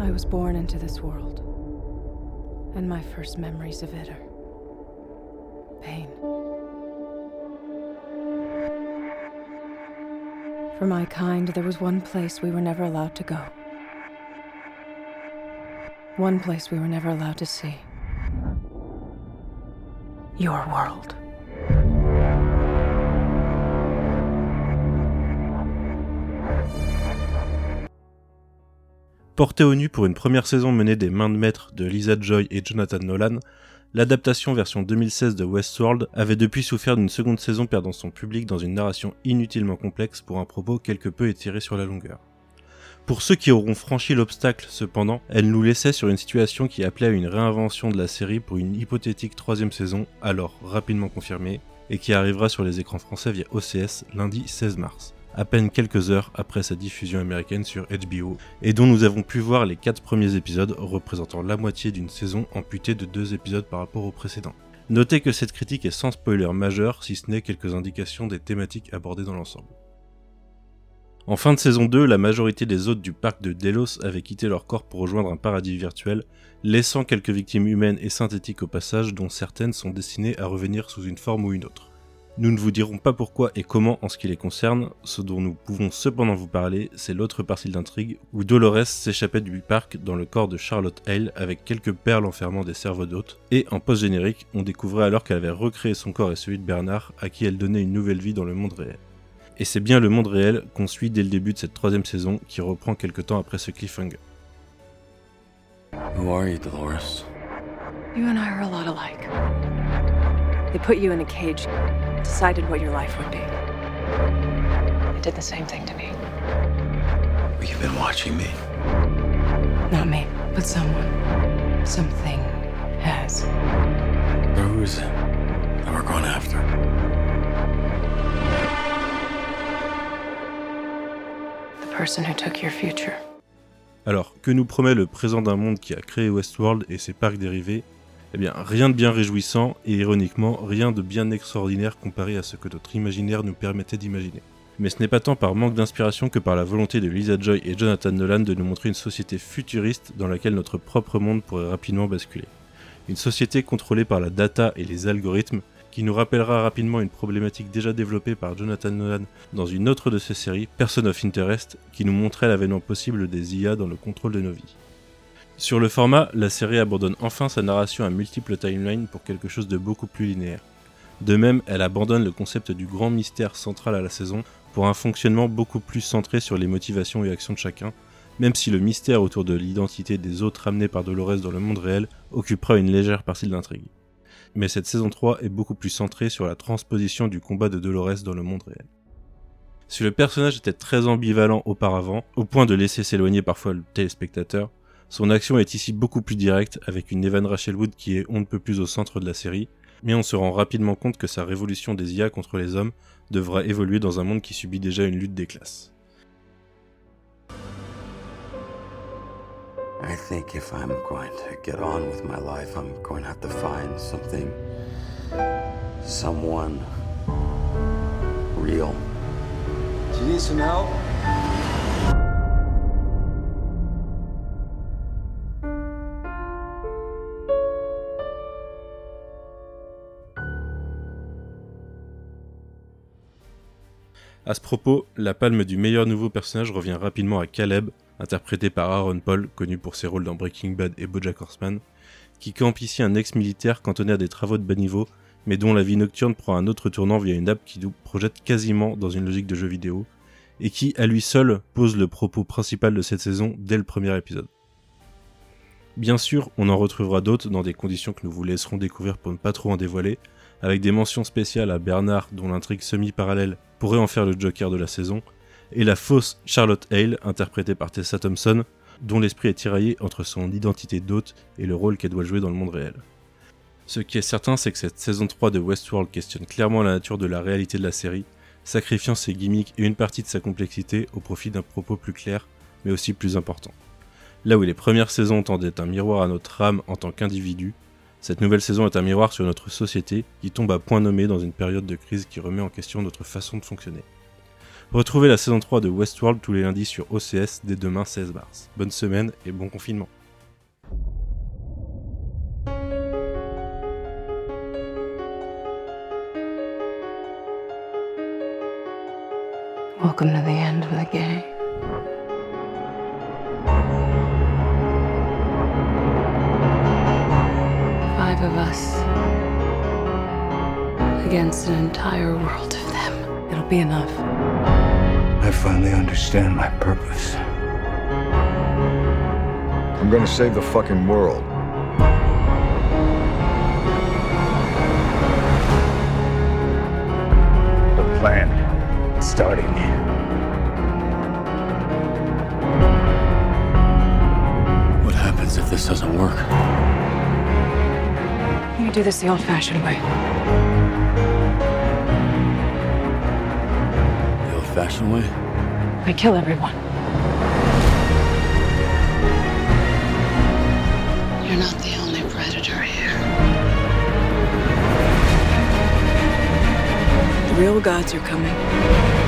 I was born into this world, and my first memories of it are pain. For my kind, there was one place we were never allowed to go. One place we were never allowed to see. Your world. Porté au nu pour une première saison menée des mains de maître de Lisa Joy et Jonathan Nolan, l'adaptation version 2016 de Westworld avait depuis souffert d'une seconde saison perdant son public dans une narration inutilement complexe pour un propos quelque peu étiré sur la longueur. Pour ceux qui auront franchi l'obstacle, cependant, elle nous laissait sur une situation qui appelait à une réinvention de la série pour une hypothétique troisième saison, alors rapidement confirmée, et qui arrivera sur les écrans français via OCS lundi 16 mars à peine quelques heures après sa diffusion américaine sur HBO, et dont nous avons pu voir les 4 premiers épisodes représentant la moitié d'une saison amputée de 2 épisodes par rapport au précédent. Notez que cette critique est sans spoiler majeur, si ce n'est quelques indications des thématiques abordées dans l'ensemble. En fin de saison 2, la majorité des hôtes du parc de Delos avaient quitté leur corps pour rejoindre un paradis virtuel, laissant quelques victimes humaines et synthétiques au passage dont certaines sont destinées à revenir sous une forme ou une autre. Nous ne vous dirons pas pourquoi et comment en ce qui les concerne, ce dont nous pouvons cependant vous parler, c'est l'autre partie de l'intrigue, où Dolores s'échappait du parc dans le corps de Charlotte Hale avec quelques perles enfermant des cerveaux d'hôtes, et en post-générique, on découvrait alors qu'elle avait recréé son corps et celui de Bernard, à qui elle donnait une nouvelle vie dans le monde réel. Et c'est bien le monde réel qu'on suit dès le début de cette troisième saison, qui reprend quelques temps après ce cliffhanger. Who are you, Dolores? You and I are a lot alike. They put you in a cage, decided what your life would be. They did the same thing to me. You've been watching me. Not me, but someone. Something has. Who is it that we're going after? The person who took your future. Alors, que nous promet le présent d'un monde qui a créé Westworld et ses parcs dérivés Eh bien, rien de bien réjouissant et ironiquement, rien de bien extraordinaire comparé à ce que notre imaginaire nous permettait d'imaginer. Mais ce n'est pas tant par manque d'inspiration que par la volonté de Lisa Joy et Jonathan Nolan de nous montrer une société futuriste dans laquelle notre propre monde pourrait rapidement basculer. Une société contrôlée par la data et les algorithmes qui nous rappellera rapidement une problématique déjà développée par Jonathan Nolan dans une autre de ses séries, Person of Interest, qui nous montrait l'avènement possible des IA dans le contrôle de nos vies. Sur le format, la série abandonne enfin sa narration à multiples timelines pour quelque chose de beaucoup plus linéaire. De même, elle abandonne le concept du grand mystère central à la saison pour un fonctionnement beaucoup plus centré sur les motivations et actions de chacun, même si le mystère autour de l'identité des autres ramenés par Dolores dans le monde réel occupera une légère partie de l'intrigue mais cette saison 3 est beaucoup plus centrée sur la transposition du combat de Dolores dans le monde réel. Si le personnage était très ambivalent auparavant, au point de laisser s'éloigner parfois le téléspectateur, son action est ici beaucoup plus directe avec une Evan Rachel Wood qui est on ne peut plus au centre de la série, mais on se rend rapidement compte que sa révolution des IA contre les hommes devra évoluer dans un monde qui subit déjà une lutte des classes. I think if I'm going to get on with my life, I'm going to have to find something, someone real. Do you need some help? À ce propos, la palme du meilleur nouveau personnage revient rapidement à Caleb, interprété par Aaron Paul, connu pour ses rôles dans Breaking Bad et BoJack Horseman, qui campe ici un ex-militaire cantonné à des travaux de bas niveau, mais dont la vie nocturne prend un autre tournant via une app qui nous projette quasiment dans une logique de jeu vidéo, et qui, à lui seul, pose le propos principal de cette saison dès le premier épisode. Bien sûr, on en retrouvera d'autres dans des conditions que nous vous laisserons découvrir pour ne pas trop en dévoiler, avec des mentions spéciales à Bernard dont l'intrigue semi-parallèle pourrait en faire le Joker de la saison, et la fausse Charlotte Hale, interprétée par Tessa Thompson, dont l'esprit est tiraillé entre son identité d'hôte et le rôle qu'elle doit jouer dans le monde réel. Ce qui est certain, c'est que cette saison 3 de Westworld questionne clairement la nature de la réalité de la série, sacrifiant ses gimmicks et une partie de sa complexité au profit d'un propos plus clair, mais aussi plus important. Là où les premières saisons tendaient un miroir à notre âme en tant qu'individu, cette nouvelle saison est un miroir sur notre société qui tombe à point nommé dans une période de crise qui remet en question notre façon de fonctionner. Retrouvez la saison 3 de Westworld tous les lundis sur OCS dès demain 16 mars. Bonne semaine et bon confinement. Against an entire world of them. It'll be enough. I finally understand my purpose. I'm gonna save the fucking world. The plan starting. What happens if this doesn't work? You do this the old fashioned way. The old fashioned way? I kill everyone. You're not the only predator here. The real gods are coming.